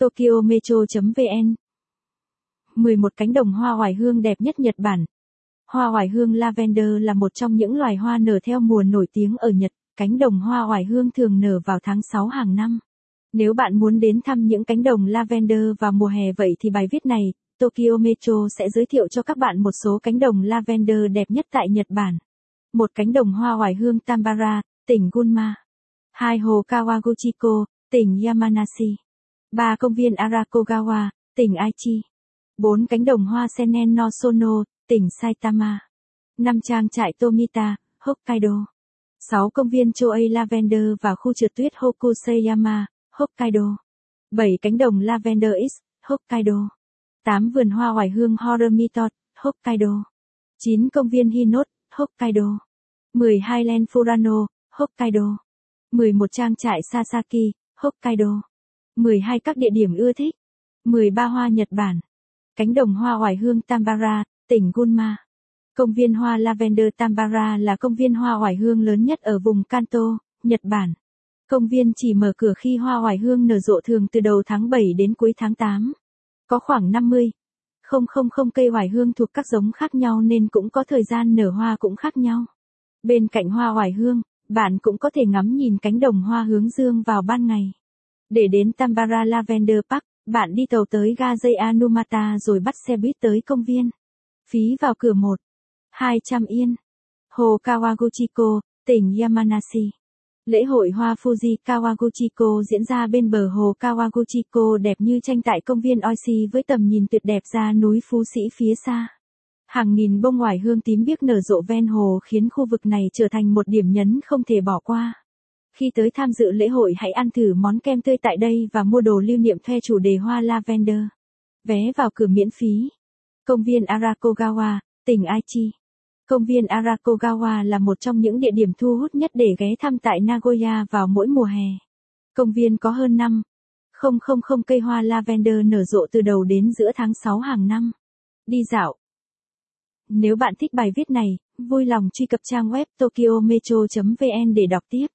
Tokyo Metro.vn 11 cánh đồng hoa hoài hương đẹp nhất Nhật Bản. Hoa hoài hương lavender là một trong những loài hoa nở theo mùa nổi tiếng ở Nhật, cánh đồng hoa hoài hương thường nở vào tháng 6 hàng năm. Nếu bạn muốn đến thăm những cánh đồng lavender vào mùa hè vậy thì bài viết này, Tokyo Metro sẽ giới thiệu cho các bạn một số cánh đồng lavender đẹp nhất tại Nhật Bản. Một cánh đồng hoa hoài hương Tambara, tỉnh Gunma. Hai hồ Kawaguchiko, tỉnh Yamanashi. 3. công viên Arakogawa, tỉnh Aichi. 4. cánh đồng hoa Senen no Sono, tỉnh Saitama. 5. trang trại Tomita, Hokkaido. 6 công viên Choei Lavender và khu trượt tuyết Hokuseyama, Hokkaido. 7 cánh đồng Lavender X, Hokkaido. 8 vườn hoa hoài hương Horimitot, Hokkaido. 9 công viên Hinot, Hokkaido. 10 Highland Furano, Hokkaido. 11 trang trại Sasaki, Hokkaido. 12 các địa điểm ưa thích. 13 hoa Nhật Bản. Cánh đồng hoa hoài hương Tambara, tỉnh Gunma. Công viên hoa Lavender Tambara là công viên hoa hoài hương lớn nhất ở vùng Kanto, Nhật Bản. Công viên chỉ mở cửa khi hoa hoài hương nở rộ thường từ đầu tháng 7 đến cuối tháng 8. Có khoảng 50, không không không cây hoài hương thuộc các giống khác nhau nên cũng có thời gian nở hoa cũng khác nhau. Bên cạnh hoa hoài hương, bạn cũng có thể ngắm nhìn cánh đồng hoa hướng dương vào ban ngày. Để đến Tambara Lavender Park, bạn đi tàu tới ga dây Anumata rồi bắt xe buýt tới công viên. Phí vào cửa 1. 200 yên. Hồ Kawaguchiko, tỉnh Yamanashi. Lễ hội hoa Fuji Kawaguchiko diễn ra bên bờ hồ Kawaguchiko đẹp như tranh tại công viên Oishi với tầm nhìn tuyệt đẹp ra núi Phú Sĩ phía xa. Hàng nghìn bông hoài hương tím biếc nở rộ ven hồ khiến khu vực này trở thành một điểm nhấn không thể bỏ qua. Khi tới tham dự lễ hội hãy ăn thử món kem tươi tại đây và mua đồ lưu niệm theo chủ đề hoa lavender. Vé vào cửa miễn phí. Công viên Arakogawa, tỉnh Aichi. Công viên Arakogawa là một trong những địa điểm thu hút nhất để ghé thăm tại Nagoya vào mỗi mùa hè. Công viên có hơn 5 không không không cây hoa lavender nở rộ từ đầu đến giữa tháng 6 hàng năm. Đi dạo. Nếu bạn thích bài viết này, vui lòng truy cập trang web tokyometro.vn để đọc tiếp.